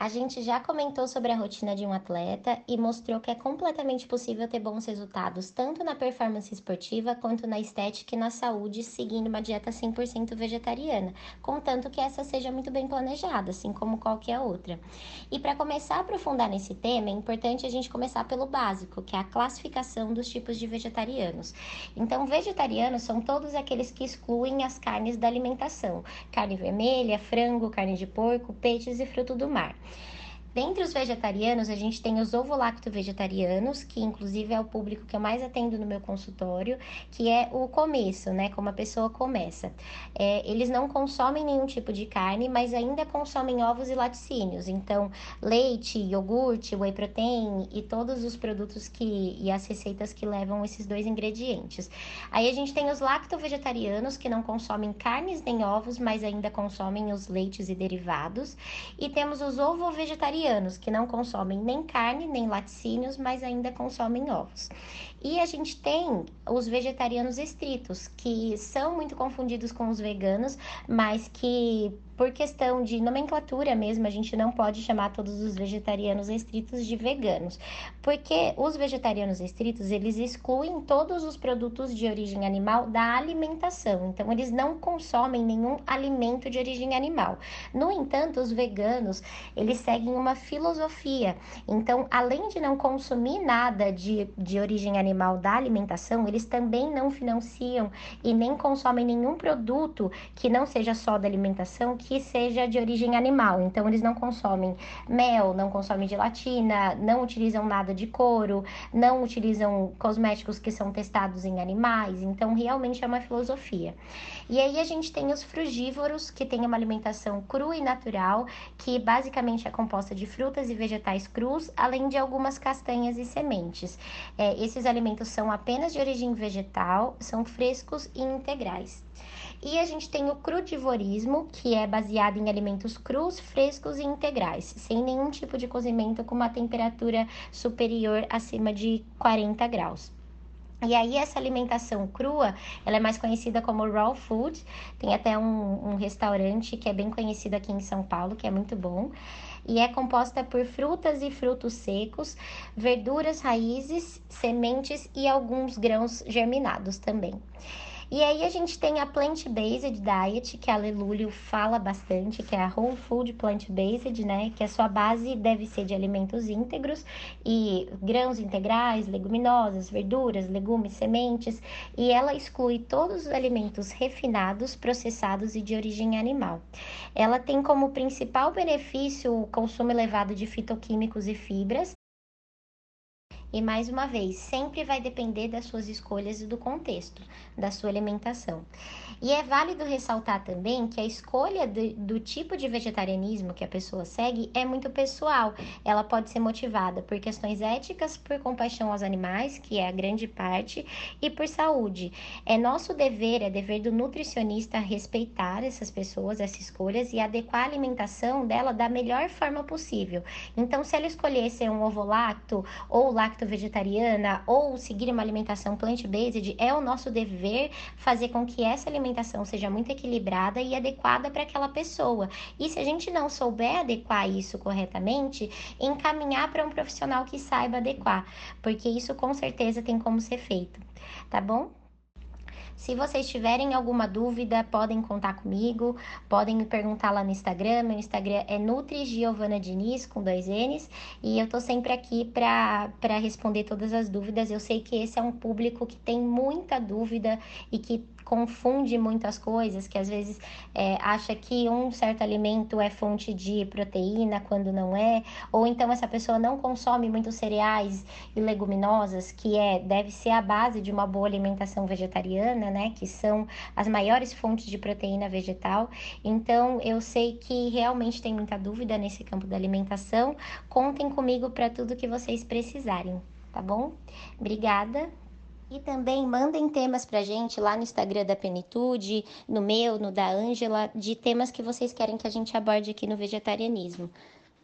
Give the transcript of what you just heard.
A gente já comentou sobre a rotina de um atleta e mostrou que é completamente possível ter bons resultados tanto na performance esportiva quanto na estética e na saúde seguindo uma dieta 100% vegetariana, contanto que essa seja muito bem planejada, assim como qualquer outra. E para começar a aprofundar nesse tema, é importante a gente começar pelo básico, que é a classificação dos tipos de vegetarianos. Então, vegetarianos são todos aqueles que excluem as carnes da alimentação: carne vermelha, frango, carne de porco, peixes e fruto do mar. Dentre os vegetarianos, a gente tem os ovo-lacto-vegetarianos, que inclusive é o público que eu mais atendo no meu consultório, que é o começo, né? Como a pessoa começa. É, eles não consomem nenhum tipo de carne, mas ainda consomem ovos e laticínios. Então, leite, iogurte, whey protein e todos os produtos que e as receitas que levam esses dois ingredientes. Aí a gente tem os lacto-vegetarianos, que não consomem carnes nem ovos, mas ainda consomem os leites e derivados. E temos os ovo-vegetarianos vegetarianos que não consomem nem carne nem laticínios, mas ainda consomem ovos. E a gente tem os vegetarianos estritos, que são muito confundidos com os veganos, mas que por questão de nomenclatura mesmo, a gente não pode chamar todos os vegetarianos estritos de veganos, porque os vegetarianos estritos, eles excluem todos os produtos de origem animal da alimentação, então eles não consomem nenhum alimento de origem animal. No entanto, os veganos, eles seguem uma filosofia, então além de não consumir nada de, de origem animal da alimentação, eles também não financiam e nem consomem nenhum produto que não seja só da alimentação, que seja de origem animal. Então, eles não consomem mel, não consomem gelatina, não utilizam nada de couro, não utilizam cosméticos que são testados em animais. Então, realmente é uma filosofia. E aí a gente tem os frugívoros, que têm uma alimentação crua e natural, que basicamente é composta de frutas e vegetais crus, além de algumas castanhas e sementes. É, esses alimentos são apenas de origem vegetal, são frescos e integrais. E a gente tem o crudivorismo, que é baseado em alimentos crus, frescos e integrais, sem nenhum tipo de cozimento com uma temperatura superior acima de 40 graus. E aí essa alimentação crua, ela é mais conhecida como raw food. Tem até um, um, restaurante que é bem conhecido aqui em São Paulo, que é muito bom. E é composta por frutas e frutos secos, verduras, raízes, sementes e alguns grãos germinados também. E aí a gente tem a plant-based diet, que a Lelúlio fala bastante, que é a whole food plant-based, né? Que a sua base deve ser de alimentos íntegros e grãos integrais, leguminosas, verduras, legumes, sementes, e ela exclui todos os alimentos refinados, processados e de origem animal. Ela tem como principal benefício o consumo elevado de fitoquímicos e fibras, e mais uma vez, sempre vai depender das suas escolhas e do contexto da sua alimentação. E é válido ressaltar também que a escolha do, do, tipo de vegetarianismo que a pessoa segue é muito pessoal. Ela pode ser motivada por questões éticas, por compaixão aos animais, que é a grande parte, e por saúde. É nosso dever, é dever do nutricionista respeitar essas pessoas, essas escolhas e adequar a alimentação dela da melhor forma possível. Então, se ela escolher ser um ovo lacto ou lacto vegetariana ou seguir uma alimentação plant-based, é o nosso dever fazer com que essa alimentação seja muito equilibrada e adequada para aquela pessoa. E se a gente não souber adequar isso corretamente, encaminhar para um profissional que saiba adequar, porque isso com certeza tem como ser feito, tá bom? Se vocês tiverem alguma dúvida, podem contar comigo, podem me perguntar lá no Instagram. Meu Instagram é Nutri Diniz, com dois N's, e eu tô sempre aqui para responder todas as dúvidas. Eu sei que esse é um público que tem muita dúvida e que confunde muitas coisas, que às vezes é, acha que um certo alimento é fonte de proteína quando não é, ou então essa pessoa não consome muitos cereais e leguminosas, que é deve ser a base de uma boa alimentação vegetariana, né? Que são as maiores fontes de proteína vegetal. Então eu sei que realmente tem muita dúvida nesse campo da alimentação. Contem comigo para tudo que vocês precisarem, tá bom? Obrigada e também mandem temas pra gente lá no Instagram da Penitude, no meu, no da Ângela, de temas que vocês querem que a gente aborde aqui no vegetarianismo.